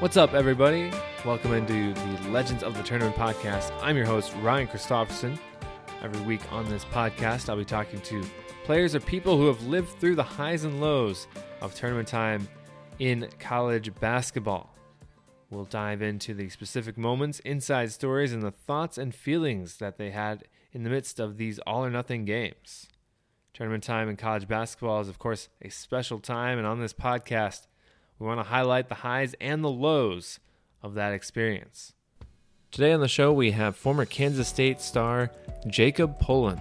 What's up, everybody? Welcome into the Legends of the Tournament podcast. I'm your host, Ryan Christopherson. Every week on this podcast, I'll be talking to players or people who have lived through the highs and lows of tournament time in college basketball. We'll dive into the specific moments, inside stories, and the thoughts and feelings that they had in the midst of these all or nothing games. Tournament time in college basketball is, of course, a special time, and on this podcast, we want to highlight the highs and the lows of that experience. Today on the show, we have former Kansas State star Jacob Pullen.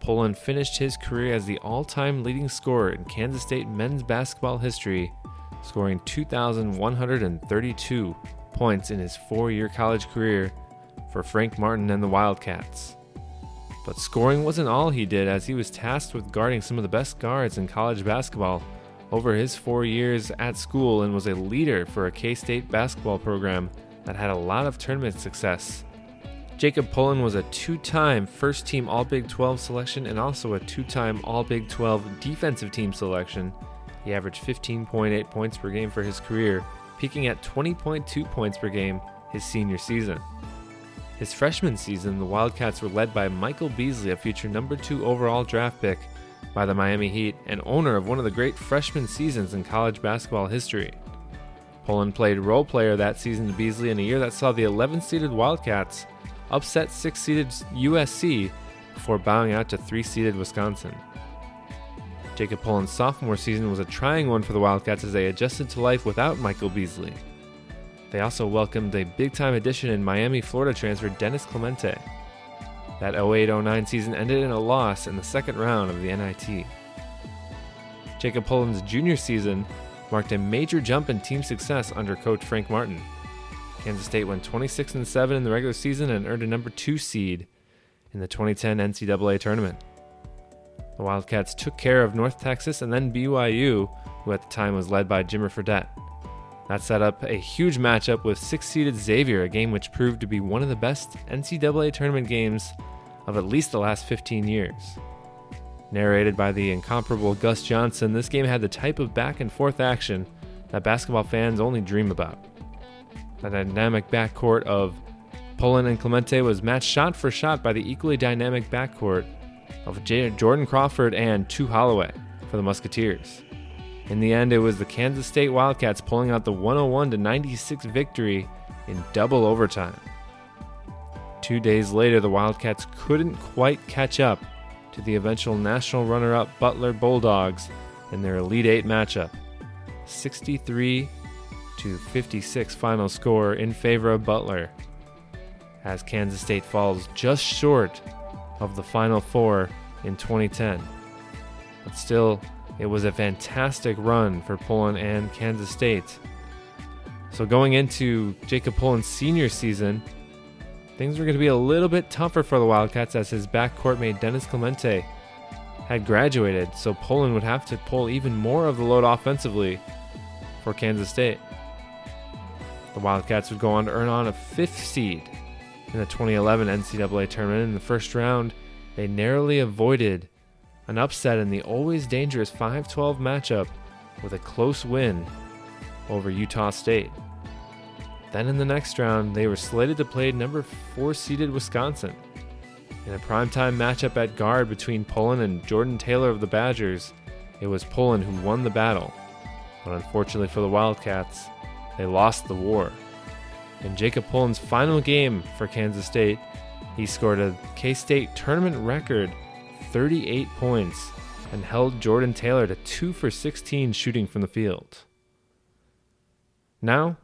Pullen finished his career as the all time leading scorer in Kansas State men's basketball history, scoring 2,132 points in his four year college career for Frank Martin and the Wildcats. But scoring wasn't all he did, as he was tasked with guarding some of the best guards in college basketball over his four years at school and was a leader for a K State basketball program that had a lot of tournament success. Jacob Pullen was a two time first team All Big 12 selection and also a two time All Big 12 defensive team selection. He averaged 15.8 points per game for his career, peaking at 20.2 points per game his senior season. His freshman season, the Wildcats were led by Michael Beasley, a future number two overall draft pick, by the Miami Heat and owner of one of the great freshman seasons in college basketball history. Pullen played role player that season to Beasley in a year that saw the 11 seeded Wildcats upset 6 seeded USC before bowing out to 3 seeded Wisconsin. Jacob Pullen's sophomore season was a trying one for the Wildcats as they adjusted to life without Michael Beasley. They also welcomed a big time addition in Miami, Florida transfer Denis Clemente. That 08 09 season ended in a loss in the second round of the NIT. Jacob Pullen's junior season marked a major jump in team success under coach Frank Martin. Kansas State went 26 7 in the regular season and earned a number 2 seed in the 2010 NCAA tournament. The Wildcats took care of North Texas and then BYU, who at the time was led by Jimmer Fredette. That set up a huge matchup with six seeded Xavier, a game which proved to be one of the best NCAA tournament games of at least the last 15 years. Narrated by the incomparable Gus Johnson, this game had the type of back and forth action that basketball fans only dream about. The dynamic backcourt of Pullen and Clemente was matched shot for shot by the equally dynamic backcourt of Jordan Crawford and Tu Holloway for the Musketeers. In the end, it was the Kansas State Wildcats pulling out the 101 96 victory in double overtime. Two days later, the Wildcats couldn't quite catch up to the eventual national runner up Butler Bulldogs in their Elite Eight matchup. 63 to 56 final score in favor of Butler, as Kansas State falls just short of the Final Four in 2010. But still, it was a fantastic run for Pullen and Kansas State. So going into Jacob Pullen's senior season, things were going to be a little bit tougher for the Wildcats as his backcourt mate Denis Clemente had graduated, so Pullen would have to pull even more of the load offensively for Kansas State. The Wildcats would go on to earn on a fifth seed in the 2011 NCAA tournament. In the first round, they narrowly avoided an upset in the always dangerous 5 12 matchup with a close win over Utah State. Then in the next round, they were slated to play number 4 seeded Wisconsin. In a primetime matchup at guard between Pullen and Jordan Taylor of the Badgers, it was Pullen who won the battle. But unfortunately for the Wildcats, they lost the war. In Jacob Pullen's final game for Kansas State, he scored a K State tournament record 38 points and held Jordan Taylor to 2 for 16 shooting from the field. Now,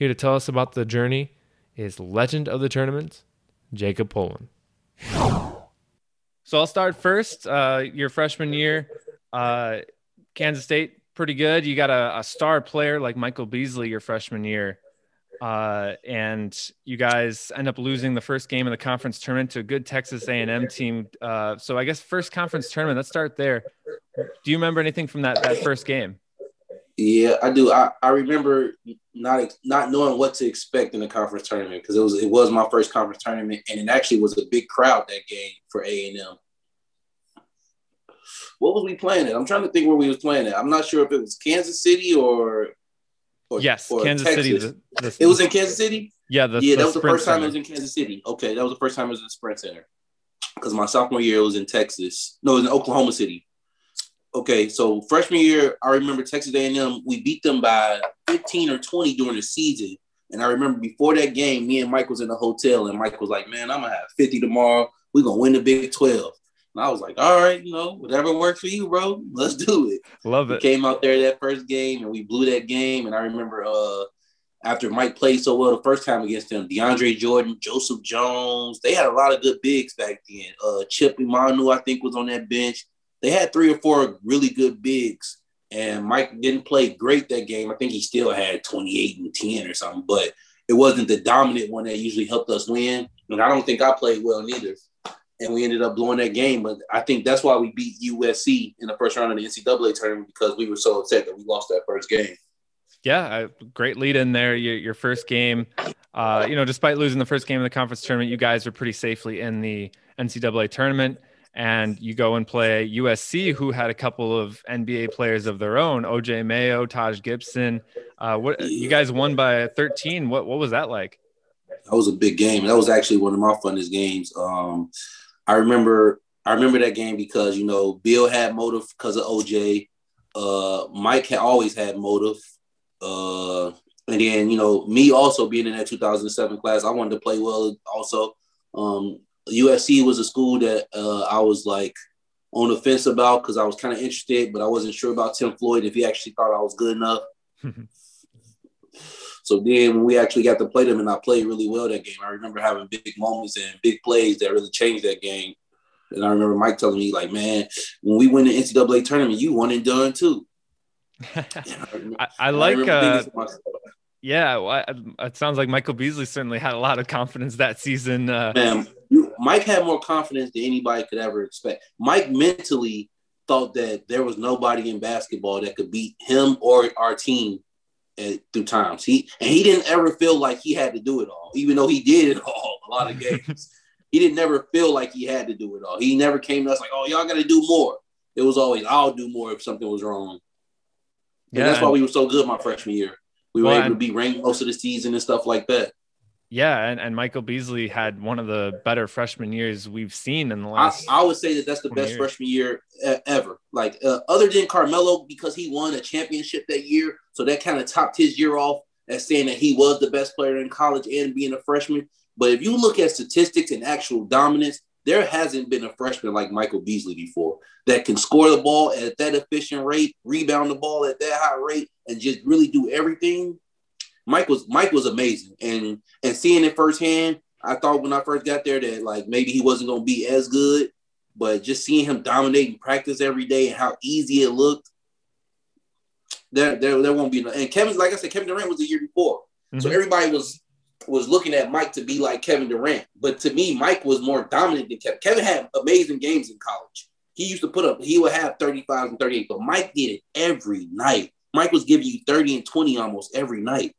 here to tell us about the journey is legend of the tournament, Jacob Pullen. So I'll start first. Uh, your freshman year, uh, Kansas State, pretty good. You got a, a star player like Michael Beasley your freshman year uh, and you guys end up losing the first game of the conference tournament to a good Texas A&M team. Uh, so I guess first conference tournament. Let's start there. Do you remember anything from that that first game? Yeah, I do. I, I remember not not knowing what to expect in the conference tournament because it was it was my first conference tournament and it actually was a big crowd that game for A and M. What was we playing at? I'm trying to think where we was playing at. I'm not sure if it was Kansas City or Or, yes, or Kansas Texas. City. The, the, it was in Kansas City. Yeah, the, yeah, that was the first Center. time it was in Kansas City. Okay, that was the first time it was in the Sprint Center. Because my sophomore year it was in Texas. No, it was in Oklahoma City. Okay, so freshman year, I remember Texas A&M. We beat them by 15 or 20 during the season, and I remember before that game, me and Mike was in the hotel, and Mike was like, "Man, I'm gonna have 50 tomorrow. We're gonna win the Big 12." And I was like, "All right, you know, whatever works for you, bro. Let's do it." Love it. We came out there that first game, and we blew that game. And I remember uh, after Mike played so well the first time against them, DeAndre Jordan, Joseph Jones, they had a lot of good bigs back then. Uh, Chip Imanu, I think, was on that bench. They had three or four really good bigs and Mike didn't play great that game. I think he still had 28 and 10 or something, but it wasn't the dominant one that usually helped us win. And I don't think I played well neither. And we ended up blowing that game. But I think that's why we beat USC in the first round of the NCAA tournament because we were so upset that we lost that first game. Yeah, great lead in there. Your, your first game, uh, you know, despite losing the first game of the conference tournament, you guys were pretty safely in the NCAA tournament and you go and play USC, who had a couple of NBA players of their own, OJ Mayo, Taj Gibson. Uh, what you guys won by 13? What what was that like? That was a big game. That was actually one of my funnest games. Um, I remember I remember that game because you know Bill had motive because of OJ. Uh, Mike had always had motive. Uh, and then you know me also being in that 2007 class, I wanted to play well also. Um, USC was a school that uh, I was like on the fence about because I was kind of interested, but I wasn't sure about Tim Floyd if he actually thought I was good enough. so then when we actually got to play them and I played really well that game, I remember having big moments and big plays that really changed that game. And I remember Mike telling me, like, man, when we win the NCAA tournament, you won and done too. I, I, like uh, yeah, well, it sounds like Michael Beasley certainly had a lot of confidence that season. Uh, Man, you, Mike had more confidence than anybody could ever expect. Mike mentally thought that there was nobody in basketball that could beat him or our team at, through times. He and he didn't ever feel like he had to do it all, even though he did it all a lot of games. he didn't never feel like he had to do it all. He never came to us like, "Oh, y'all got to do more." It was always, "I'll do more if something was wrong." And yeah, that's why we were so good my freshman year. We were well, able to be ranked most of the season and stuff like that. Yeah, and, and Michael Beasley had one of the better freshman years we've seen in the last. I, I would say that that's the best years. freshman year ever. Like uh, other than Carmelo, because he won a championship that year, so that kind of topped his year off as saying that he was the best player in college and being a freshman. But if you look at statistics and actual dominance, there hasn't been a freshman like Michael Beasley before that can score the ball at that efficient rate, rebound the ball at that high rate, and just really do everything. Mike was Mike was amazing, and and seeing it firsthand, I thought when I first got there that like maybe he wasn't going to be as good, but just seeing him dominating practice every day and how easy it looked, there there, there won't be no. And Kevin, like I said, Kevin Durant was the year before, mm-hmm. so everybody was was looking at Mike to be like Kevin Durant. But to me, Mike was more dominant than Kevin. Kevin had amazing games in college. He used to put up, he would have 35 and 38, but Mike did it every night. Mike was giving you 30 and 20 almost every night.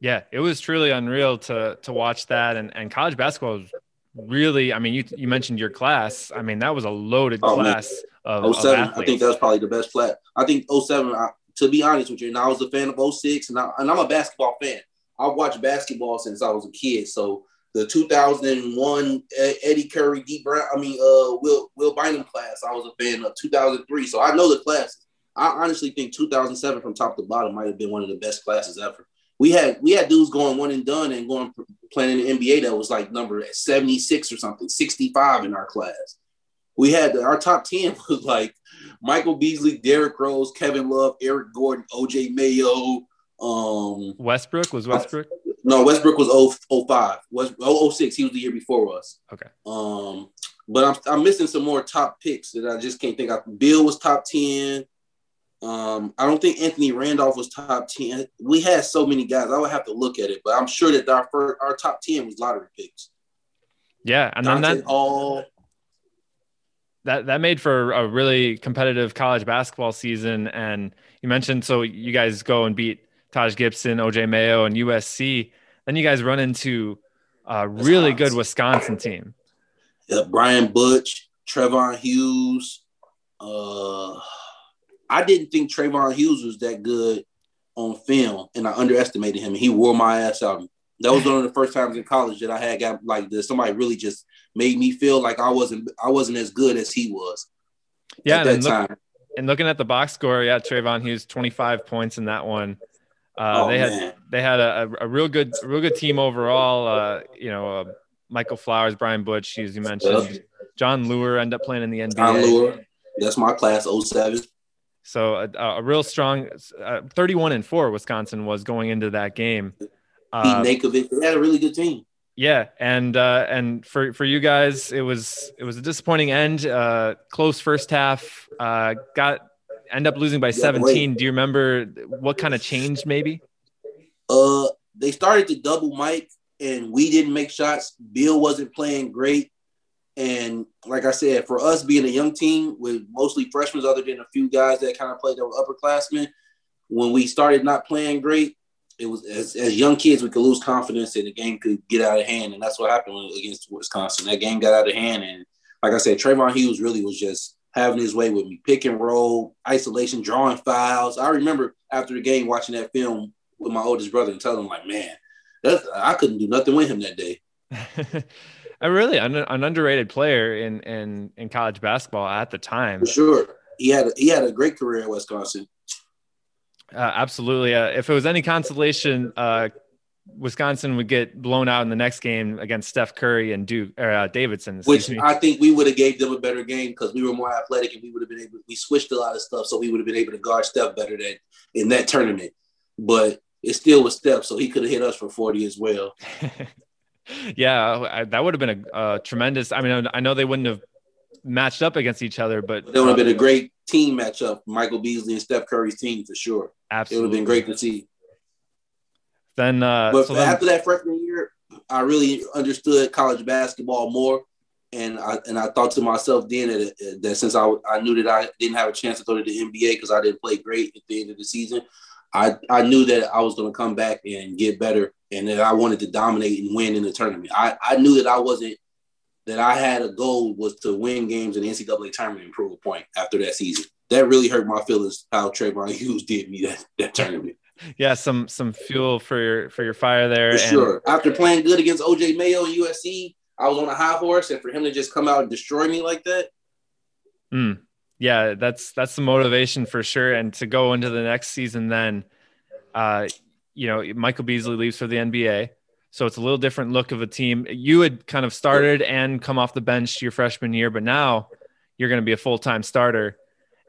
Yeah, it was truly unreal to to watch that. And, and college basketball was really, I mean, you you mentioned your class. I mean, that was a loaded oh, class of, 07, of I think that was probably the best class. I think 07, I, to be honest with you, and I was a fan of 06, and, I, and I'm a basketball fan. I've watched basketball since I was a kid. So the 2001 Eddie Curry, D Brown, I mean, uh, Will Will Bynum class, I was a fan of 2003. So I know the classes. I honestly think 2007 from top to bottom might have been one of the best classes ever. We had we had dudes going one and done and going playing in the NBA that was like number 76 or something, 65 in our class. We had our top 10 was like Michael Beasley, Derrick Rose, Kevin Love, Eric Gordon, OJ Mayo, um, Westbrook was Westbrook. No, Westbrook was 0, 05. West, 06. He was the year before us. Okay. Um, but I'm, I'm missing some more top picks that I just can't think of. Bill was top 10. Um, I don't think Anthony Randolph was top 10. We had so many guys. I would have to look at it, but I'm sure that our first, our top 10 was lottery picks. Yeah, and then that all that that made for a really competitive college basketball season. And you mentioned so you guys go and beat Taj Gibson, OJ Mayo, and USC. Then you guys run into a really good Wisconsin team. Yeah, Brian Butch, Trevon Hughes. Uh, I didn't think Trevon Hughes was that good on film, and I underestimated him, and he wore my ass out. That was one of the first times in college that I had got like this. Somebody really just made me feel like I wasn't I wasn't as good as he was. Yeah, at that and, look, time. and looking at the box score, yeah, Trevon Hughes, twenty five points in that one. Uh, oh, they had man. they had a, a, real good a real good team overall. Uh, you know, uh, Michael Flowers, Brian Butch, as you mentioned, Jon Leuer ended up playing in the NBA. Jon Leuer, that's my class, 07. So a, a real strong, uh, 31 and four. Wisconsin was going into that game. Uh, Pete Mahovlich, they had a really good team. Yeah, and uh, and for for you guys, it was it was a disappointing end. Uh, close first half. Uh, got end up losing by 17. Do you remember what kind of changed? Maybe. Uh, they started to double Mike, and we didn't make shots. Bill wasn't playing great, and like I said, for us being a young team with mostly freshmen, other than a few guys that kind of played that were upperclassmen, when we started not playing great, it was as, as young kids we could lose confidence and the game could get out of hand, and that's what happened against Wisconsin. That game got out of hand, and like I said, Trevon Hughes really was just having his way with me, pick and roll, isolation, drawing fouls. I remember after the game watching that film with my oldest brother and telling him like, man, I couldn't do nothing with him that day. a really an, an, underrated player in, in in college basketball at the time. For sure, he had a, he had a great career at Wisconsin. Uh, absolutely. Uh, if it was any consolation, uh, Wisconsin would get blown out in the next game against Steph Curry and Duke or uh, Davidson. Which me. I think we would have gave them a better game because we were more athletic and we would have been able. We switched a lot of stuff, so we would have been able to guard Steph better than in that tournament. But it still was Steph, so he could have hit us for forty as well. yeah, I, that would have been a, a tremendous. I mean, I know they wouldn't have matched up against each other, but it would have been a great team matchup. Michael Beasley and Steph Curry's team for sure. Absolutely, it would have been great to see. Then, uh, but so after then, that freshman year, I really understood college basketball more, and I and I thought to myself then that, that since I I knew that I didn't have a chance to go to the NBA because I didn't play great at the end of the season, I I knew that I was going to come back and get better, and that I wanted to dominate and win in the tournament. I I knew that I wasn't that I had a goal was to win games in the NCAA tournament and prove a point after that season. That really hurt my feelings how Trevon Hughes did me that, that tournament. yeah, some some fuel for your for your fire there. For and- sure. After playing good against OJ Mayo and USC, I was on a high horse, and for him to just come out and destroy me like that. Mm. Yeah, that's that's the motivation for sure. And to go into the next season, then, uh, you know, Michael Beasley leaves for the NBA. So it's a little different look of a team. You had kind of started and come off the bench your freshman year, but now you're going to be a full time starter,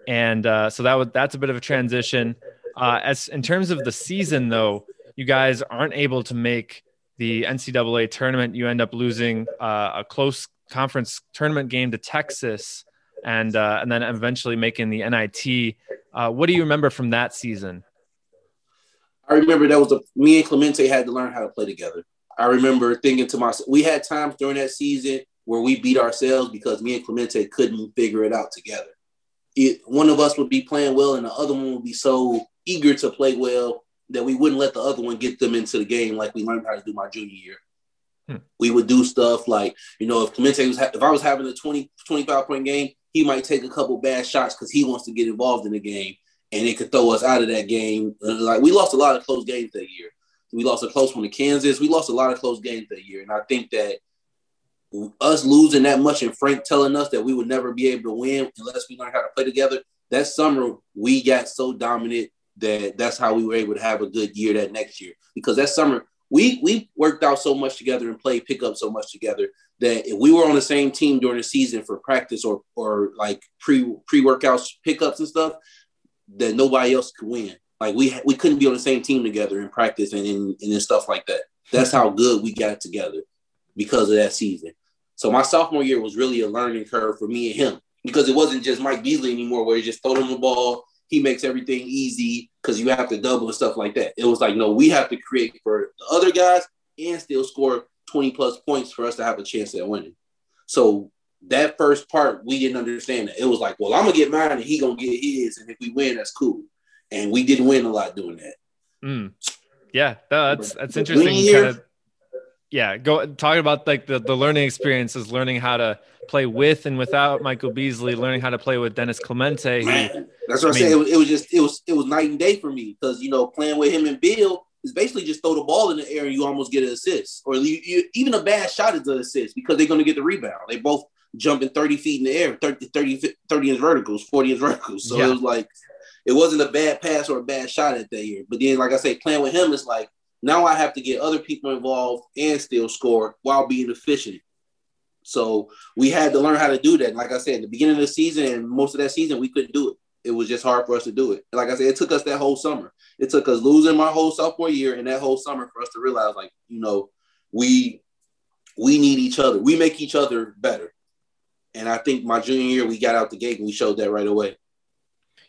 and uh, so that would that's a bit of a transition. Uh, as in terms of the season, though, you guys aren't able to make the NCAA tournament. You end up losing uh, a close conference tournament game to Texas, and uh, and then eventually making the NIT. Uh, what do you remember from that season? I remember that was a, me and Clemente had to learn how to play together. I remember thinking to myself, we had times during that season where we beat ourselves because me and Clemente couldn't figure it out together. It, one of us would be playing well and the other one would be so eager to play well that we wouldn't let the other one get them into the game like we learned how to do my junior year. Hmm. We would do stuff like, you know, if Clemente was, ha- if I was having a 20, 25 point game, he might take a couple bad shots because he wants to get involved in the game and it could throw us out of that game. Like we lost a lot of close games that year. We lost a close one to Kansas. We lost a lot of close games that year. And I think that us losing that much and Frank telling us that we would never be able to win unless we learn how to play together, that summer we got so dominant that that's how we were able to have a good year that next year. Because that summer we we worked out so much together and played pickup so much together that if we were on the same team during the season for practice or or like pre pre workouts pickups and stuff, that nobody else could win. Like we we couldn't be on the same team together in practice and and in stuff like that. That's how good we got together because of that season. So my sophomore year was really a learning curve for me and him because it wasn't just Mike Beasley anymore, where you just throw him the ball, he makes everything easy because you have to double and stuff like that. It was like, no, we have to create for the other guys and still score 20 plus points for us to have a chance at winning. So that first part, we didn't understand that. It was like, well, I'm gonna get mine and he gonna get his, and if we win, that's cool and we didn't win a lot doing that. Mm. Yeah, no, that's that's interesting. Kind of, yeah, go talking about like the, the learning experiences, learning how to play with and without Michael Beasley, learning how to play with Denis Clemente. Who, Man, that's what I, I mean, said. It was, it was just it was it was night and day for me because you know playing with him and Bill is basically just throw the ball in the air and you almost get an assist, or you, you, even a bad shot is an assist because they're going to get the rebound. They both jumping 30 feet in the air, 30, 30, 30 inch verticals, 40 inch verticals. So yeah. it was like it wasn't a bad pass or a bad shot at that year. But then, like I say, playing with him is like now I have to get other people involved and still score while being efficient. So we had to learn how to do that. like I said, at the beginning of the season and most of that season, we couldn't do it. It was just hard for us to do it. like I said, it took us that whole summer. It took us losing my whole sophomore year and that whole summer for us to realize, like, you know, we we need each other. We make each other better. And I think my junior year, we got out the gate and we showed that right away.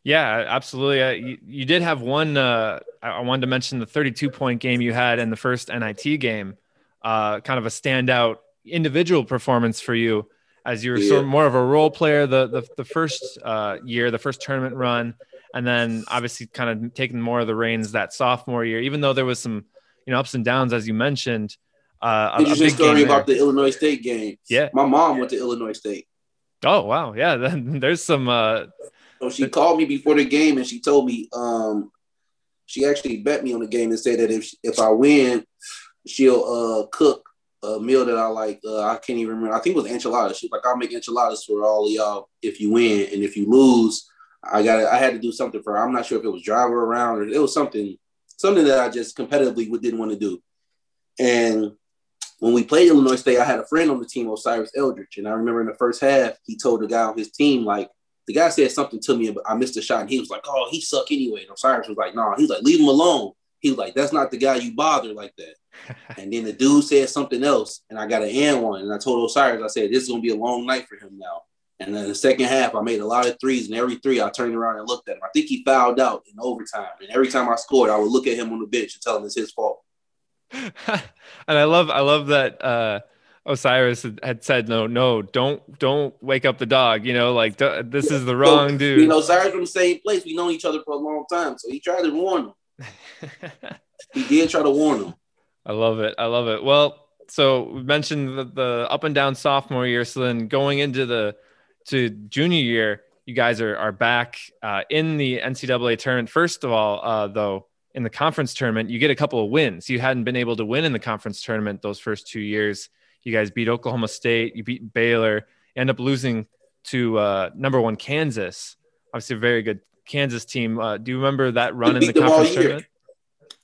Yeah, absolutely. Uh, you, you, did have one. Uh, I wanted to mention the 32 point game you had in the first NIT game. Uh, kind of a standout individual performance for you as you were yeah. sort of more of a role player the the, the first uh, year, the first tournament run, and then obviously kind of taking more of the reins that sophomore year. Even though there was some you know ups and downs as you mentioned. Uh, Interesting story about the Illinois State game. Yeah, my mom went to Illinois State. Oh wow, yeah. Then there's some uh, so she called me before the game and she told me um, she actually bet me on the game and said that if if I win, she'll uh, cook a meal that I like. Uh, I can't even remember. I think it was enchiladas. She's like, I'll make enchiladas for all of y'all if you win, and if you lose, I got I had to do something for her. I'm not sure if it was drive her around or it was something something that I just competitively didn't want to do. And when we played Illinois State, I had a friend on the team, Osiris Eldridge, and I remember in the first half, he told the guy on his team like, the guy said something to me, but I missed a shot, and he was like, "Oh, he suck anyway." And Osiris was like, "No," nah. he was like, "Leave him alone." He was like, "That's not the guy you bother like that." and then the dude said something else, and I got an and one, and I told Osiris, I said, "This is gonna be a long night for him now." And then the second half, I made a lot of threes, and every three I turned around and looked at him. I think he fouled out in overtime, and every time I scored, I would look at him on the bench and tell him it's his fault. and I love, I love that. uh Osiris had said, "No, no, don't, don't wake up the dog." You know, like this is the wrong so, dude. You know, Osiris from the same place. We know each other for a long time, so he tried to warn him. he did try to warn him. I love it. I love it. Well, so we mentioned the, the up and down sophomore year. So then going into the to junior year, you guys are are back uh, in the NCAA tournament. First of all, uh, though, in the conference tournament, you get a couple of wins. You hadn't been able to win in the conference tournament those first two years. You guys beat Oklahoma State. You beat Baylor. End up losing to uh, number one Kansas. Obviously, a very good Kansas team. Uh, do you remember that run in the conference tournament?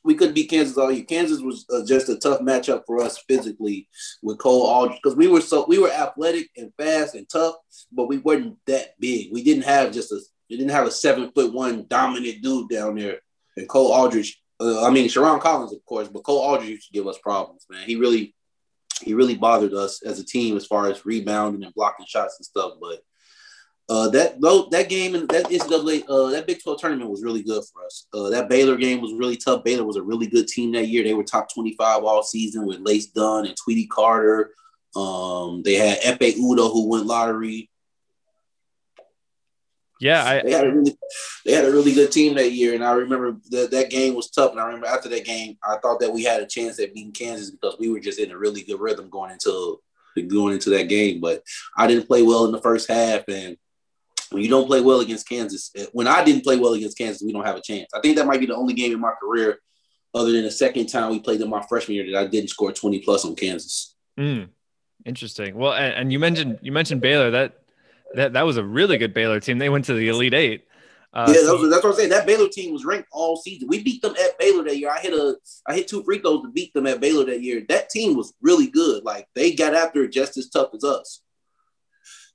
We couldn't beat Kansas all year. Kansas was uh, just a tough matchup for us physically with Cole Aldrich because we were so we were athletic and fast and tough, but we weren't that big. We didn't have just a we didn't have a seven foot one dominant dude down there. And Cole Aldrich, uh, I mean Sherron Collins, of course, but Cole Aldrich used to give us problems, man. He really he really bothered us as a team as far as rebounding and blocking shots and stuff. But uh, that that game and that NCAA uh, that Big 12 tournament was really good for us. Uh, that Baylor game was really tough. Baylor was a really good team that year. They were top 25 all season with Lace Dunn and Tweety Carter. Um, they had Ekpe Udoh who went lottery. Yeah, I, they had a really they had a really good team that year, and I remember that that game was tough. And I remember after that game, I thought that we had a chance at beating Kansas because we were just in a really good rhythm going into going into that game. But I didn't play well in the first half, and when you don't play well against Kansas, eh, when I didn't play well against Kansas, we don't have a chance. I think that might be the only game in my career, other than the second time we played in my freshman year, that I didn't score twenty plus on Kansas. Mm, interesting. Well, and, and you mentioned you mentioned Baylor that that that was a really good Baylor team. They went to the Elite Eight. Uh, yeah, that was, that's what I'm saying. That Baylor team was ranked all season. We beat them at Baylor that year. I hit a, I hit two free throws to beat them at Baylor that year. That team was really good. Like they got after it just as tough as us.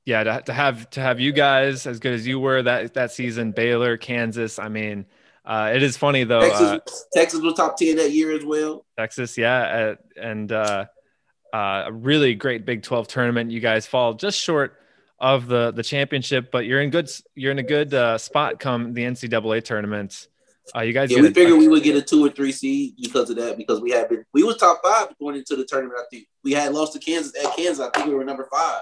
Yeah, to, to have to have you guys as good as you were that that season, Baylor, Kansas. I mean, uh, it is funny though. Texas, uh, Texas was top ten that year as well. Texas, yeah, and uh, uh, a really great Big Twelve tournament. You guys fall just short of the the championship, but you're in good you're in a good uh, spot come the NCAA tournament. Uh, you guys, yeah, we figured we would get a two or three seed because of that because we had been we was top five going into the tournament. I think we had lost to Kansas at Kansas. I think we were number five.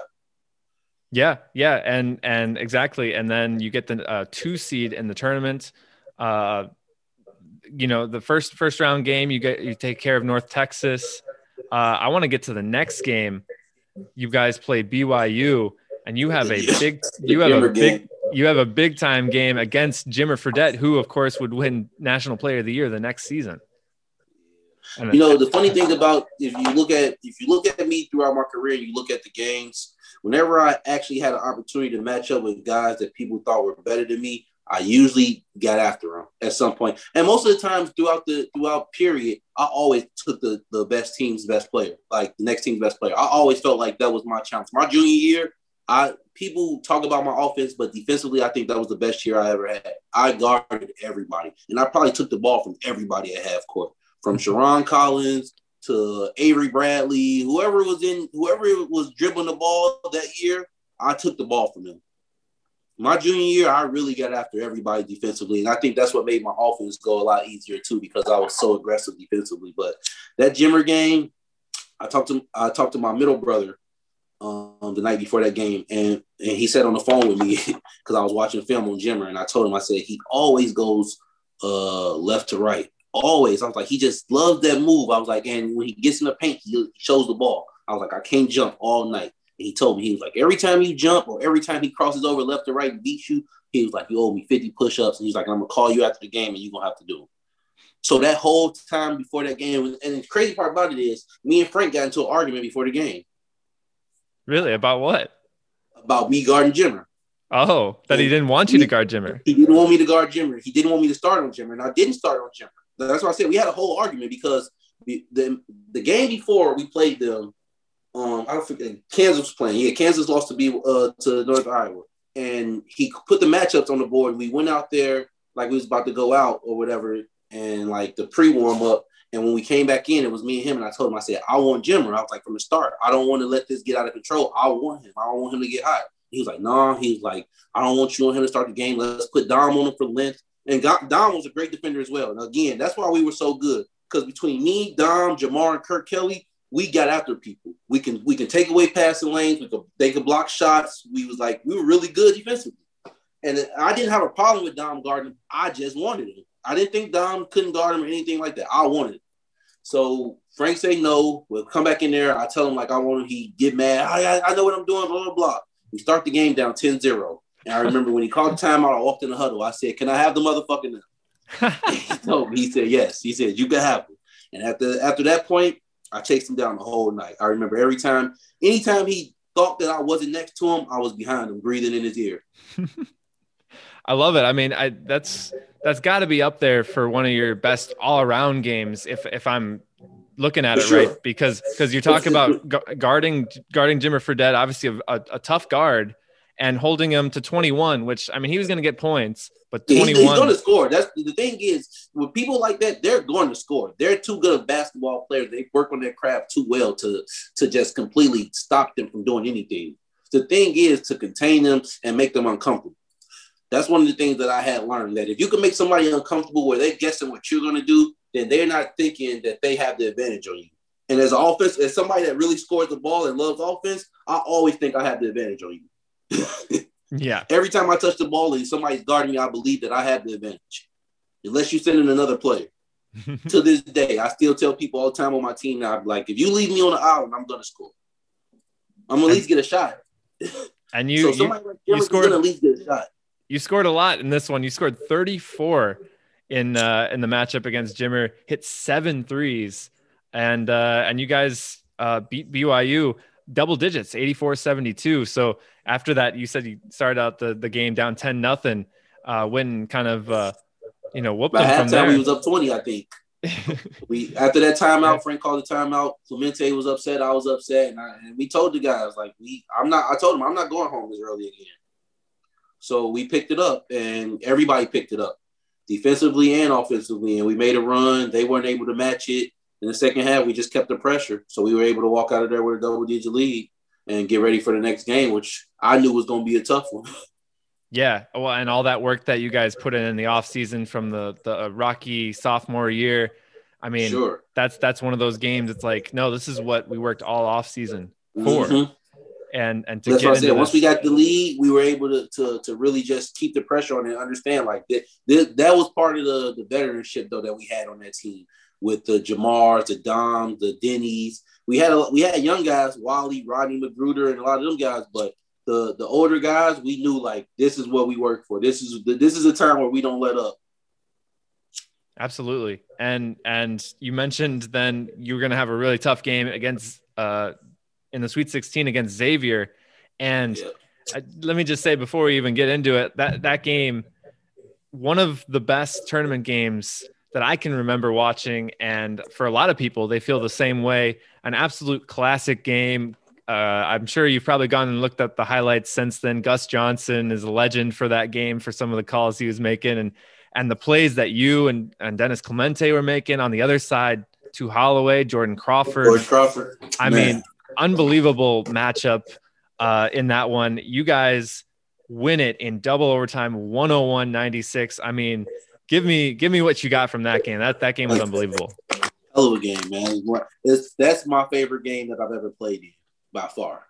Yeah, yeah, and and exactly, and then you get the uh, two seed in the tournament. Uh, you know, the first first round game, you get you take care of North Texas. uh, I want to get to the next game. You guys play BYU, and you have a big, you have a big, you have a big time game against Jimmer Fredette, who of course would win National Player of the Year the next season. You know, the funny thing about if you look at if you look at me throughout my career, you look at the games. Whenever I actually had an opportunity to match up with guys that people thought were better than me, I usually got after them at some point. And most of the times throughout the throughout period, I always took the the best team's best player, like the next team's best player. I always felt like that was my challenge. My junior year, I people talk about my offense, but defensively, I think that was the best year I ever had. I guarded everybody, and I probably took the ball from everybody at half court, from mm-hmm. Sherron Collins to Avery Bradley, whoever was in, whoever was dribbling the ball that year. I took the ball from them my junior year, I really got after everybody defensively, and I think that's what made my offense go a lot easier too because I was so aggressive defensively. But that Jimmer game, I talked to I talked to my middle brother um, the night before that game, and and he said on the phone with me because I was watching film on Jimmer, and I told him I said he always goes uh, left to right, always. I was like he just loves that move. I was like, and when he gets in the paint, he shows the ball. I was like, I can't jump all night And he told me he was like, every time you jump or every time he crosses over left to right and beats you, he was like, you owe me 50 push-ups. And he's like, I'm gonna call you after the game and you're gonna have to do them. So that whole time before that game, and the crazy part about it is me and Frank got into an argument before the game. Really? About what? About me guarding Jimmer. Oh, that and he didn't want you he, to guard Jimmer. He didn't want me to guard Jimmer. He didn't want me to start on Jimmer. And I didn't start on Jimmer. That's why I said we had a whole argument because the, the, the game before we played them, um, I don't forget Kansas was playing. Yeah, Kansas lost to be uh, to North Iowa, and he put the matchups on the board. We went out there like we was about to go out or whatever, and like the pre warm up. And when we came back in, it was me and him. And I told him, I said, I want Jimmer. I was like, from the start, I don't want to let this get out of control. I want him. I don't want him to get hot. He was like, nah. He was like, I don't want you on him to start the game. Let's put Dom on him for length. And Dom was a great defender as well. And again, that's why we were so good. Because between me, Dom, Jamar, and Kirk Kelly, we got after people. We can we can take away passing lanes. We could they could block shots. We was like we were really good defensively, and I didn't have a problem with Dom guarding. I just wanted him. I didn't think Dom couldn't guard him or anything like that. I wanted. It. So Frank say no. We'll come back in there. I tell him like I want him. He get mad. I, I know what I'm doing. Blah blah blah. We start the game down 10-0. And I remember when he called the timeout, I walked in the huddle. I said, "Can I have the motherfucking?" now?" he told me. He said, "Yes." He said, "You can have them." And after after that point, I chased him down the whole night. I remember every time, anytime he thought that I wasn't next to him, I was behind him, breathing in his ear. I love it. I mean, I that's that's got to be up there for one of your best all around games. If if I'm looking at for it sure. right, because because you're talking about guarding guarding Jimmer Fredette, obviously a, a, a tough guard, and holding him to 21, which I mean he was going to get points, but 21 he's, he's going to score. That's the thing is with people like that, they're going to score. They're too good of basketball players. They work on their craft too well to to just completely stop them from doing anything. The thing is to contain them and make them uncomfortable. That's one of the things that I had learned that if you can make somebody uncomfortable where they're guessing what you're going to do, then they're not thinking that they have the advantage on you. And as offense, as somebody that really scores the ball and loves offense, I always think I have the advantage on you. yeah. Every time I touch the ball and somebody's guarding me, I believe that I have the advantage. Unless you send in another player. to this day, I still tell people all the time on my team now, I'm like, if you leave me on the island, I'm gonna score. I'm gonna at least get a shot. And you, so you, like you scored at least get a shot. You scored a lot in this one. You scored 34 in uh, in the matchup against Jimmer. Hit seven threes, and uh, and you guys uh, beat BYU double digits, 84 72. So after that, you said you started out the, the game down 10 nothing, uh, when kind of, uh, you know, whooped By them from there. we was up 20, I think. we after that timeout, Frank called the timeout. Clemente was upset. I was upset, and, I, and we told the guys like we. I'm not. I told them I'm not going home as early again. So we picked it up, and everybody picked it up, defensively and offensively, and we made a run. They weren't able to match it in the second half, we just kept the pressure. So we were able to walk out of there with a double digit lead and get ready for the next game, which I knew was going to be a tough one. Yeah, well, and all that work that you guys put in in the offseason from the the rocky sophomore year. I mean, sure. that's that's one of those games. It's like, no, this is what we worked all off season for. Mm-hmm. And and to that's get what I said. Once we got the lead, we were able to, to to really just keep the pressure on it and understand like that that, that was part of the the veteranship though that we had on that team with the Jamars, the Dom, the Denny's. We had a, we had young guys, Wally, Rodney Magruder, and a lot of them guys. But the the older guys, we knew like this is what we work for. This is this is a time where we don't let up. Absolutely. And and you mentioned then you were going to have a really tough game against uh in the Sweet 16 against Xavier and yeah. I, let me just say before we even get into it that that game one of the best tournament games that I can remember watching and for a lot of people they feel the same way an absolute classic game uh, I'm sure you've probably gone and looked at the highlights since then. Gus Johnson is a legend for that game for some of the calls he was making, and and the plays that you and, and Denis Clemente were making on the other side Tu Holloway, Jordan Crawford. Jordan Crawford. I Man. mean, unbelievable matchup uh, in that one. You guys win it in double overtime, 101-96. I mean, give me give me what you got from that game. That that game was unbelievable. Hell of a game, man. It's, that's my favorite game that I've ever played in by far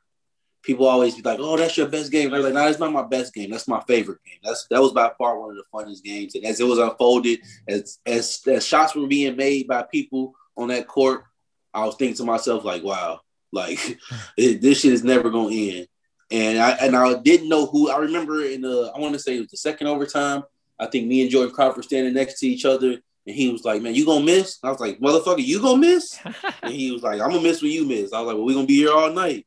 people always be like, "Oh, that's your best game." They're like, "No, it's not my best game. That's my favorite game. That's that was by far one of the funnest games." And as it was unfolded, as as, as shots were being made by people on that court, I was thinking to myself, like, "Wow, like it, this shit is never gonna end." And I and I didn't know who. I remember in the I want to say it was the second overtime. I think me and Jordan Crawford standing next to each other. And he was like, "Man, you gonna miss?" I was like, "Motherfucker, you gonna miss?" and he was like, "I'm gonna miss when you miss." I was like, "Well, we gonna be here all night."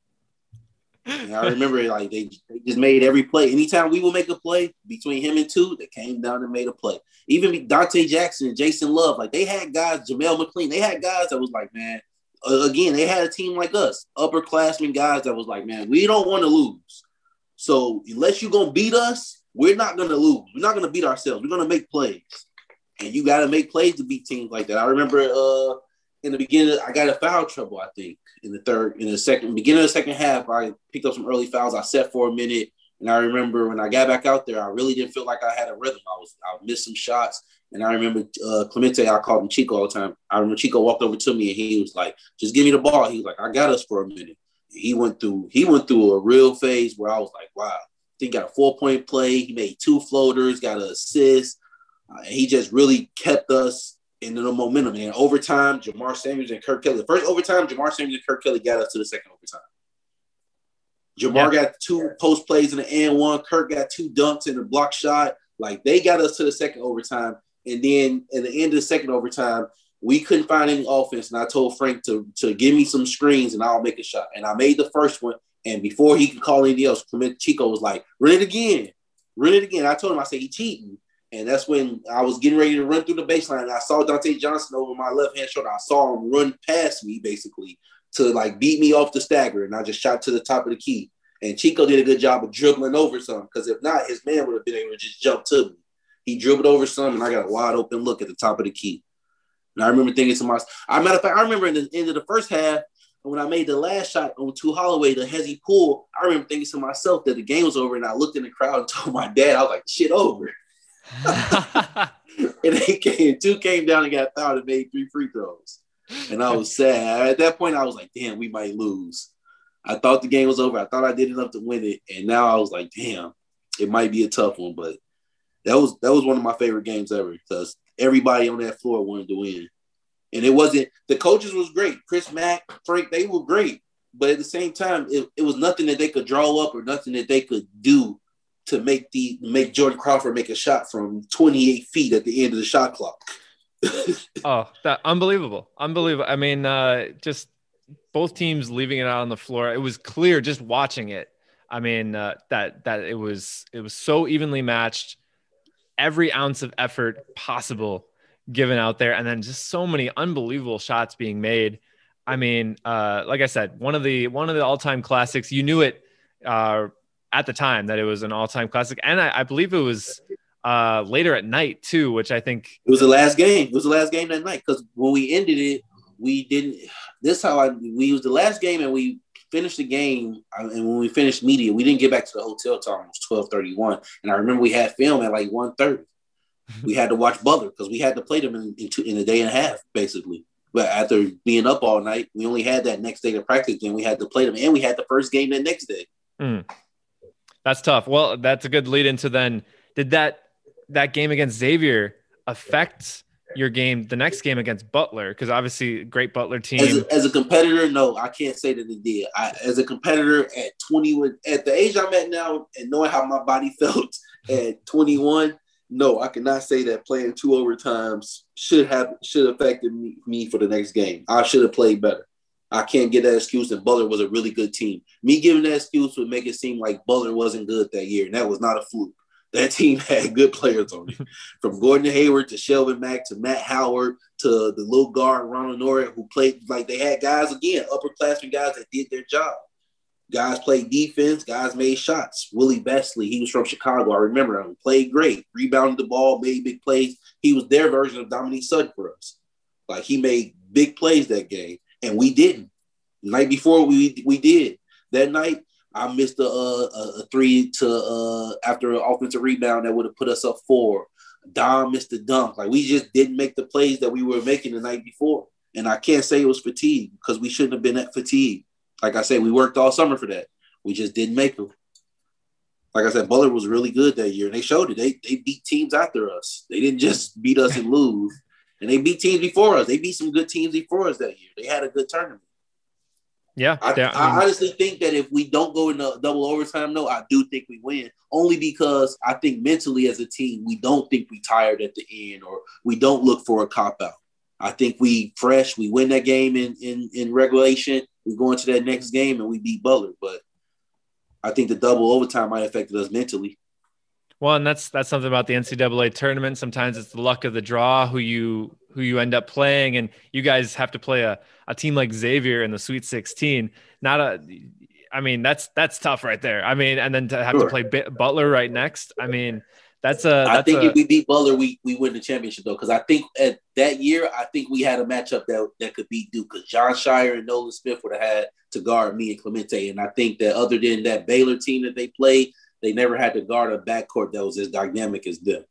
And I remember like they, they just made every play. Anytime we would make a play between him and Tu, they came down and made a play. Even Dante Jackson, Jason Love, like they had guys, Jamel McLean, they had guys that was like, man, again, they had a team like us, upperclassmen guys that was like, man, we don't want to lose. So unless you're gonna beat us, we're not gonna lose. We're not gonna beat ourselves. We're gonna make plays. And you gotta make plays to beat teams like that. I remember uh in the beginning, I got a foul trouble, I think, in the third, in the second, beginning of the second half, I picked up some early fouls. I set for a minute. And I remember when I got back out there, I really didn't feel like I had a rhythm. I was, I missed some shots. And I remember uh, Clemente, I called him Chico all the time. I remember Chico walked over to me and he was like, just give me the ball. He was like, I got us for a minute. He went through, he went through a real phase where I was like, wow. He got a four point play. He made two floaters, got an assist. Uh, he just really kept us and the momentum. And overtime, Jamar Samuels and Kirk Kelly. The first overtime, Jamar Samuels and Kirk Kelly got us to the second overtime. Jamar yeah. got two post plays in the and one. Kirk got two dunks in the block shot. Like they got us to the second overtime. And then at the end of the second overtime, we couldn't find any offense. And I told Frank to, to give me some screens and I'll make a shot. And I made the first one. And before he could call anything else, Chico was like, run it again. Run it again. I told him, I said, he cheating. And that's when I was getting ready to run through the baseline. And I saw Dante Johnson over my left hand shoulder. I saw him run past me basically to like beat me off the stagger. And I just shot to the top of the key. And Chico did a good job of dribbling over some because if not, his man would have been able to just jump to me. He dribbled over some, and I got a wide open look at the top of the key. And I remember thinking to myself, I matter of fact, I remember in the end of the first half, when I made the last shot on Tu Holloway, the hezzy pull, I remember thinking to myself that the game was over, and I looked in the crowd and told my dad, I was like, shit over. and they came, Tu came down and got fouled and made three free throws. And I was sad. At that point, I was like, damn, we might lose. I thought the game was over. I thought I did enough to win it. And now I was like, damn, it might be a tough one. But that was that was one of my favorite games ever because everybody on that floor wanted to win. And it wasn't the coaches was great. Chris Mack, Frank, they were great. But at the same time, it, it was nothing that they could draw up or nothing that they could do to make the make Jordan Crawford make a shot from 28 feet at the end of the shot clock. oh, that unbelievable. Unbelievable. I mean, uh, just both teams leaving it out on the floor. It was clear just watching it. I mean, uh, that that it was it was so evenly matched. Every ounce of effort possible given out there, and then just so many unbelievable shots being made. I mean, uh, like I said, one of the one of the all time classics. You knew it uh, at the time that it was an all-time classic, and I, I believe it was uh, later at night too, which I think it was the last game. It was the last game that night because when we ended it, we didn't. This how I we was the last game, and we finished the game. And when we finished media, we didn't get back to the hotel till almost twelve thirty one. And I remember we had film at like one thirty. we had to watch Butler because we had to play them in, in, two, in a day and a half, basically. But after being up all night, we only had that next day to practice. Then we had to play them, and we had the first game the next day. Mm. That's tough. Well, that's a good lead into then. Did that that game against Xavier affect your game, the next game against Butler, because obviously great Butler team. As a, as a, competitor, no, I can't say that it did. I, as a competitor at 21, at the age I'm at now, and knowing how my body felt at 21, no, I cannot say that playing two overtimes should have should affected me, me for the next game. I should have played better. I can't get that excuse And Butler was a really good team. Me giving that excuse would make it seem like Butler wasn't good that year, and that was not a fluke that team had good players on it. From Gordon Hayward to Shelvin Mack to Matt Howard to the little guard Ronald Nored, who played like they had guys again, upperclassmen guys that did their job. Guys played defense, guys made shots. Willie Veasley, he was from Chicago. I remember him. Played great, rebounded the ball, made big plays. He was their version of Dominique Sutton for us. Like he made big plays that game, and we didn't. The night before we we did. That night, I missed a, a, a three to uh, after an offensive rebound that would have put us up four. Dom missed the dunk. Like we just didn't make the plays that we were making the night before. And I can't say it was fatigue because we shouldn't have been at fatigue. Like I said, we worked all summer for that. We just didn't make them. Like I said, Butler was really good that year, and they showed it. They they beat teams after us. They didn't just beat us and lose. And they beat teams before us. They beat some good teams before us that year. They had a good tournament. Yeah, I, I, I, honestly think that if we don't go into double overtime, no, I do think we win. Only because I think mentally as a team, we don't think we tired at the end, or we don't look for a cop out. I think we fresh. We win that game in in in regulation. We go into that next game and we beat Butler. But I think the double overtime might have affected us mentally. Well, and that's that's something about the NCAA tournament. Sometimes it's the luck of the draw who you who you end up playing, and you guys have to play a, a team like Xavier in the Sweet 16. Not a, I mean that's that's tough right there. I mean, and then to have sure. to play Butler right next. I mean, that's a. That's I think a, if we beat Butler, we we win the championship though, because I think at that year, I think we had a matchup that that could beat Duke, because Jon Scheyer and Nolan Smith would have had to guard me and Clemente, and I think that other than that Baylor team that they played, they never had to guard a backcourt that was as dynamic as them.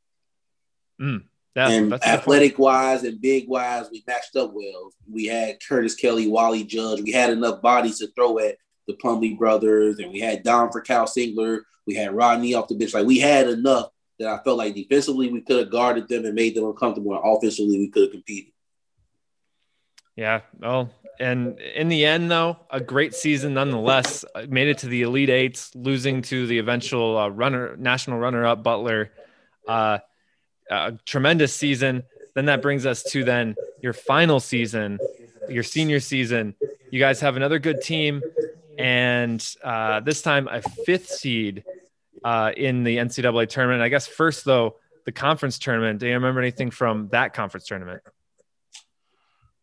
Mm, that, and athletic wise and big wise, we matched up well. We had Curtis Kelly, Wally Judge. We had enough bodies to throw at the Plumlee brothers, and we had Don for Kyle Singler. We had Rodney off the bench. Like we had enough that I felt like defensively we could have guarded them and made them uncomfortable. And offensively, we could have competed. Yeah. Well, and in the end, though, a great season nonetheless. Made it to the Elite Eight, losing to the eventual uh, runner, national runner-up Butler. Uh, a tremendous season. Then that brings us to then your final season, your senior season. You guys have another good team, and uh, this time a fifth seed uh, in the NCAA tournament. I guess first though, the conference tournament. Do you remember anything from that conference tournament?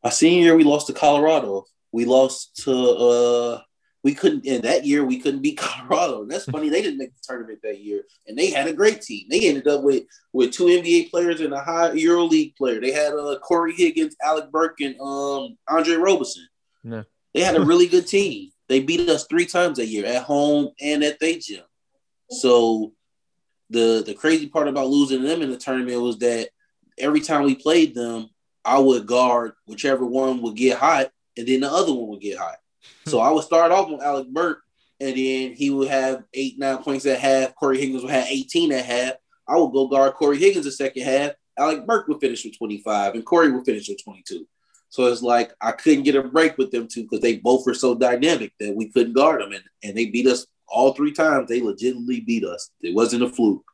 My senior year, we lost to Colorado. We lost to uh, we couldn't in that year we couldn't beat Colorado. And that's funny. They didn't make the tournament that year, and they had a great team. They ended up with with two NBA players and a high Euro League player. They had uh, Cory Higgins, Alec Burks, and um, Andre Roberson. No. They had a really good team. They beat us three times a year at home and at their gym. So the the crazy part about losing them in the tournament was that every time we played them, I would guard whichever one would get hot, and then the other one would get hot. Hmm. so I would start off with Alec Burks, and then he would have eight, nine points at half. Cory Higgins would have 18 at half. I would go guard Cory Higgins the second half. Alec Burks would finish with 25, and Cory would finish with 22. So it's like I couldn't get a break with them two because they both were so dynamic that we couldn't guard them, and, and they beat us all three times. They legitimately beat us. It wasn't a fluke.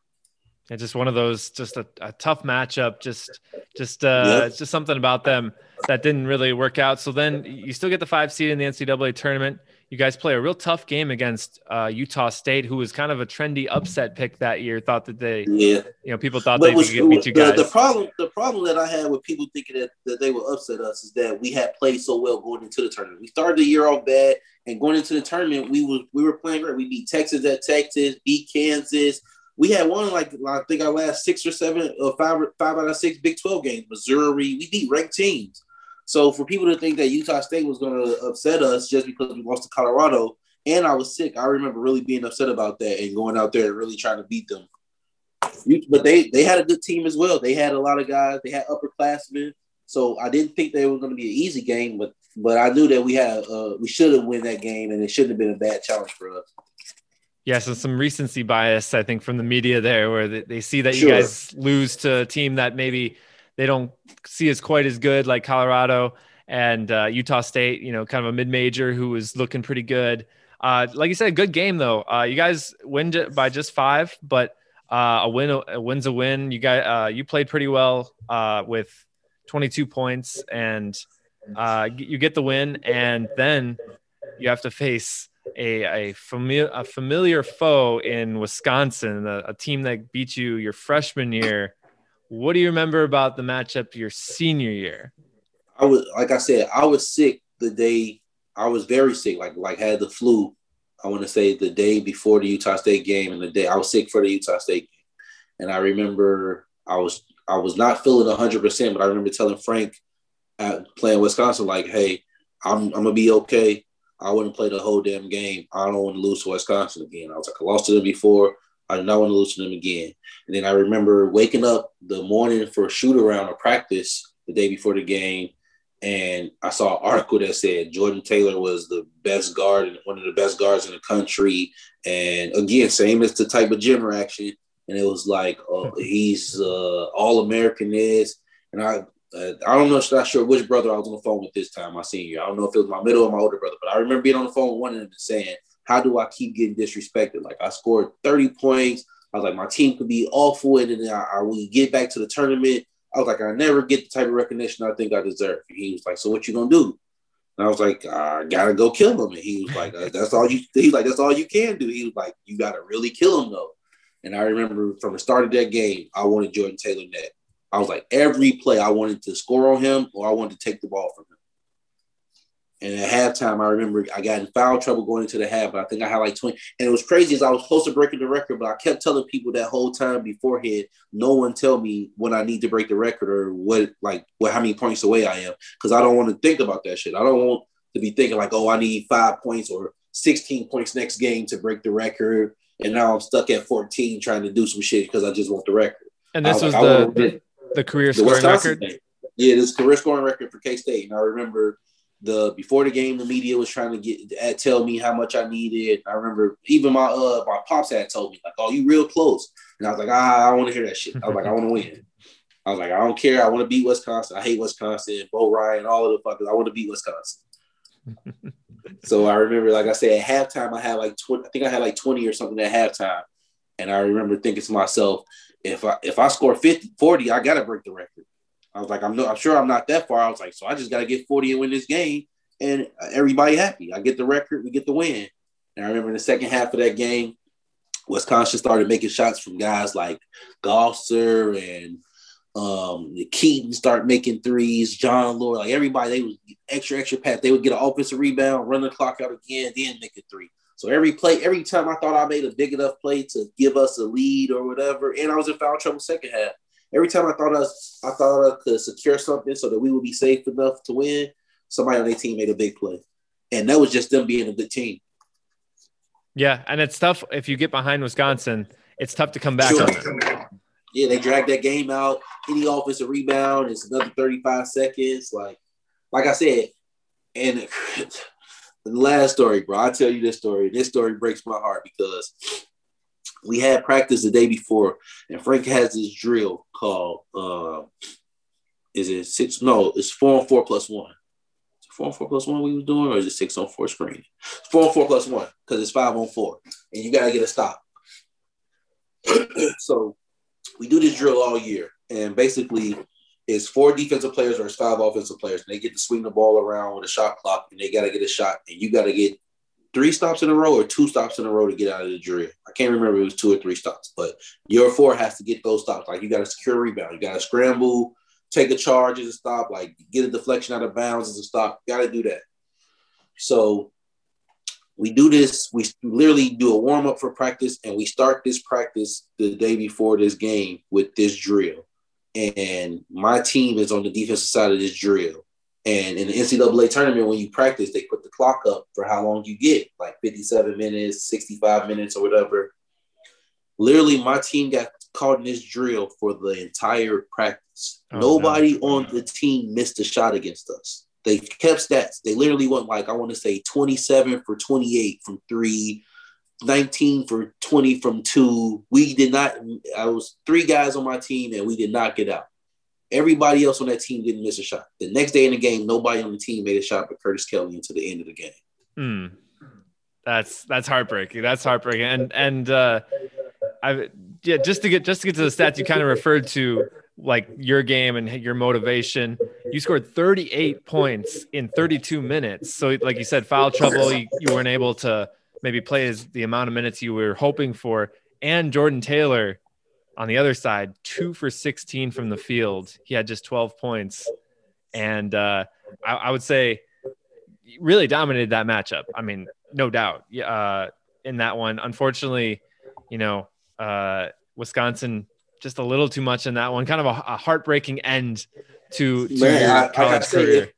It's just one of those, just a, a tough matchup. Just, just, uh, yep. it's just something about them that didn't really work out. So then you still get the five seed in the NCAA tournament. You guys play a real tough game against uh, Utah State, who was kind of a trendy upset pick that year. Thought that they, yeah, you know, people thought they could beat you guys. The, the, problem, the problem that I had with people thinking that, that they would upset us is that we had played so well going into the tournament. We started the year off bad, and going into the tournament, we was we were playing great. We beat Texas at Texas, beat Kansas, we had one like I think our last six or seven or five five out of six Big Twelve games. Missouri, we beat ranked teams. So for people to think that Utah State was going to upset us just because we lost to Colorado, and I was sick, I remember really being upset about that and going out there and really trying to beat them. But they they had a good team as well. They had a lot of guys. They had upperclassmen. So I didn't think they were going to be an easy game, but but I knew that we had uh, we should have win that game, and it shouldn't have been a bad challenge for us. Yeah, so some recency bias, I think, from the media there, where they, they see that sure. you guys lose to a team that maybe they don't see as quite as good like Colorado and uh, Utah State. You know, kind of a mid major who was looking pretty good. Uh, like you said, good game though. Uh, you guys win by just five, but uh, a win a win's a win. You guys uh, you played pretty well uh, with 22 points, and uh, you get the win, and then you have to face a a, familiar a familiar foe in Wisconsin, a, a team that beat you your freshman year. What do you remember about the matchup your senior year? I was like I said, I was sick the day I was very sick, like like had the flu. I want to say the day before the Utah State game, and the day I was sick for the Utah State game. And I remember I was I was not feeling hundred percent, but I remember telling Frank at playing Wisconsin, like, "Hey, I'm I'm gonna be okay. I wouldn't play the whole damn game. I don't want to lose to Wisconsin again. I was like, I lost to them before. I do not want to lose to them again. And then I remember waking up the morning for a shoot around or practice the day before the game and I saw an article that said Jordan Taylor was the best guard, and one of the best guards in the country. And again, same as the type of gym action. And it was like uh, he's uh, all American is. And I, uh, I don't know, not sure which brother I was on the phone with this time, my senior. I don't know if it was my middle or my older brother, but I remember being on the phone with one of them and saying, "How do I keep getting disrespected? Like I scored 30 points. I was like, my team could be awful, and then I, I we get back to the tournament I was like, I never get the type of recognition I think I deserve. And he was like, So what you gonna do? And I was like, I gotta go kill him. And he was like, That's all you. He's like, That's all you can do. He was like, You gotta really kill him though. And I remember from the start of that game, I wanted Jordan Taylor net. I was like, every play I wanted to score on him or I wanted to take the ball from him. And at halftime, I remember I got in foul trouble going into the half, but I think I had like 20. And it was crazy as I was close to breaking the record, but I kept telling people that whole time beforehand, no one tell me when I need to break the record or what, like, what, how many points away I am. Cause I don't want to think about that shit. I don't want to be thinking like, oh, I need five points or 16 points next game to break the record. And now I'm stuck at 14 trying to do some shit because I just want the record. And this was, was like, the, the, the, career the scoring record? Thing. Yeah, this career scoring record for K State. And I remember the before the game, the media was trying to get tell me how much I needed. I remember even my uh my pops had told me like, "Oh, you real close," and I was like, "Ah, I don't want to hear that shit." I was like, "I want to win." I was like, "I don't care. I want to beat Wisconsin. I hate Wisconsin. Bo Ryan, all of the fuckers. I want to beat Wisconsin." so I remember, like I said, at halftime, I had like twenty. I think I had like twenty or something at halftime, and I remember thinking to myself, if I if I score 50, 40, I gotta break the record. I was like, I'm, no, I'm sure I'm not that far. I was like, so I just got to get 40 and win this game, and everybody happy. I get the record, we get the win. And I remember in the second half of that game, Wisconsin started making shots from guys like Gasser and um, Keaton start making threes. Jon Leuer, like everybody, they was extra extra pass. They would get an offensive rebound, run the clock out again, then make a three. So every play, every time I thought I made a big enough play to give us a lead or whatever, and I was in foul trouble second half every time I thought I, I thought I could secure something so that we would be safe enough to win, somebody on their team made a big play, and that was just them being a good team. Yeah, and it's tough if you get behind Wisconsin. It's tough to come back sure. Yeah, they dragged that game out. Any offensive rebound, it's another 35 seconds. Like, like I said, and last story, bro. I'll tell you this story. This story breaks my heart because we had practice the day before, and Frank has this drill called uh, is it six? No, it's four on four plus one. Four on four plus one we was doing, or is it six on four screen? four on four plus one because it's five on four, and you gotta get a stop. so we do this drill all year, and basically it's four defensive players or it's five offensive players, and they get to swing the ball around with a shot clock, and they gotta get a shot, and you gotta get three stops in a row or two stops in a row to get out of the drill. I can't remember if it was two or three stops, but your four has to get those stops. Like you got to secure rebound, you got to scramble, take a charge as a stop, like get a deflection out of bounds as a stop. You Got to do that. So we do this. We literally do a warm up for practice, and we start this practice the day before this game with this drill. And my team is on the defensive side of this drill. And in the NCAA tournament, when you practice, they put the clock up for how long you get, like 57 minutes, 65 minutes, or whatever. Literally, my team got caught in this drill for the entire practice. Oh, Nobody no. on the team missed a shot against us. They kept stats. They literally went like, I want to say 27 for 28 from three, 19 for 20 from two. We did not, I was three guys on my team and we did not get out. Everybody else on that team didn't miss a shot. The next day in the game, nobody on the team made a shot but Curtis Kelly until the end of the game. Mm. That's that's heartbreaking. That's heartbreaking. And and uh, I yeah, just to get just to get to the stats you kind of referred to, like your game and your motivation. You scored 38 points in 32 minutes. So like you said, foul trouble. You, you weren't able to maybe play as the amount of minutes you were hoping for. And Jordan Taylor on the other side, two for 16 from the field. He had just 12 points. And uh, I, I, would say really dominated that matchup. I mean, no doubt uh, in that one. Unfortunately, you know, uh, Wisconsin just a little too much in that one. Kind of a, a heartbreaking end to, to Man, your I, college I career.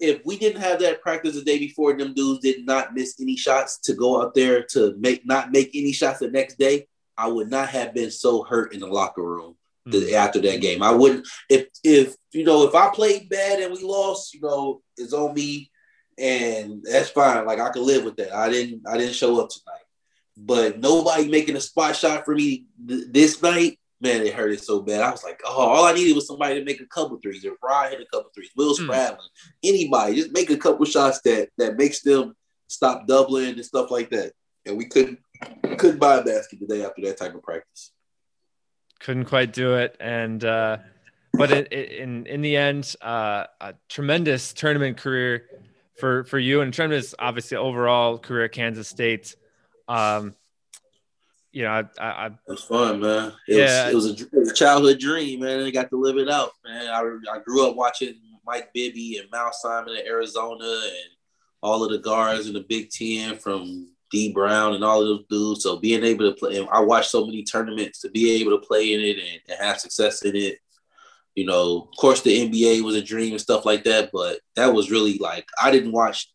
If we didn't have that practice the day before, them dudes did not miss any shots to go out there to make not make any shots the next day. I would not have been so hurt in the locker room mm-hmm. after that game. I wouldn't if if you know if I played bad and we lost, you know, it's on me, and that's fine. Like I could live with that. I didn't I didn't show up tonight, but nobody making a spot shot for me th- this night. Man, it hurt it so bad. I was like, oh, all I needed was somebody to make a couple threes. Or Brian hit a couple threes. Will mm. Anybody, just make a couple shots that that makes them stop doubling and stuff like that. And we couldn't couldn't buy a basket today after that type of practice. Couldn't quite do it, and uh, but in, in in the end, uh, a tremendous tournament career for for you, and tremendous obviously overall career at Kansas State. Um, you know, I, I, I it was fun, man. It yeah, was, it was, a, it was a childhood dream, man. I got to live it out, man. I, I grew up watching Mike Bibby and Miles Simon in Arizona, and all of the guards in the Big Ten from Dee Brown and all of those dudes. So being able to play, I watched so many tournaments to be able to play in it and, and, have success in it. You know, of course, the NBA was a dream and stuff like that, but that was really like I didn't watch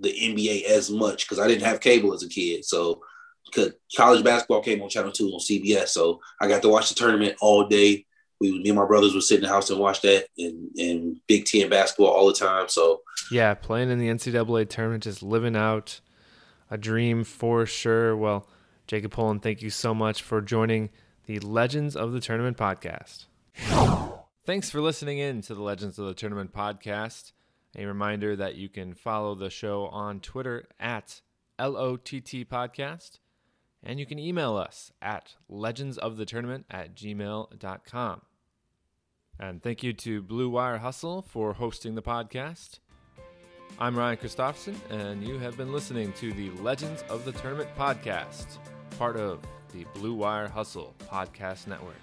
the NBA as much because I didn't have cable as a kid. So, because college basketball came on Channel Two on CBS, so I got to watch the tournament all day. We, me and my brothers would sit in the house and watch that and, and Big Ten basketball all the time. So, yeah, playing in the NCAA tournament, just living out a dream for sure. Well, Jacob Pullen, thank you so much for joining the Legends of the Tournament podcast. Thanks for listening in to the Legends of the Tournament podcast. A reminder that you can follow the show on Twitter at LOTT Podcast, and you can email us at legendsofthetournament at gmail.com. And thank you to Blue Wire Hustle for hosting the podcast. I'm Ryan Christopherson, and you have been listening to the Legends of the Tournament podcast, part of the Blue Wire Hustle Podcast Network.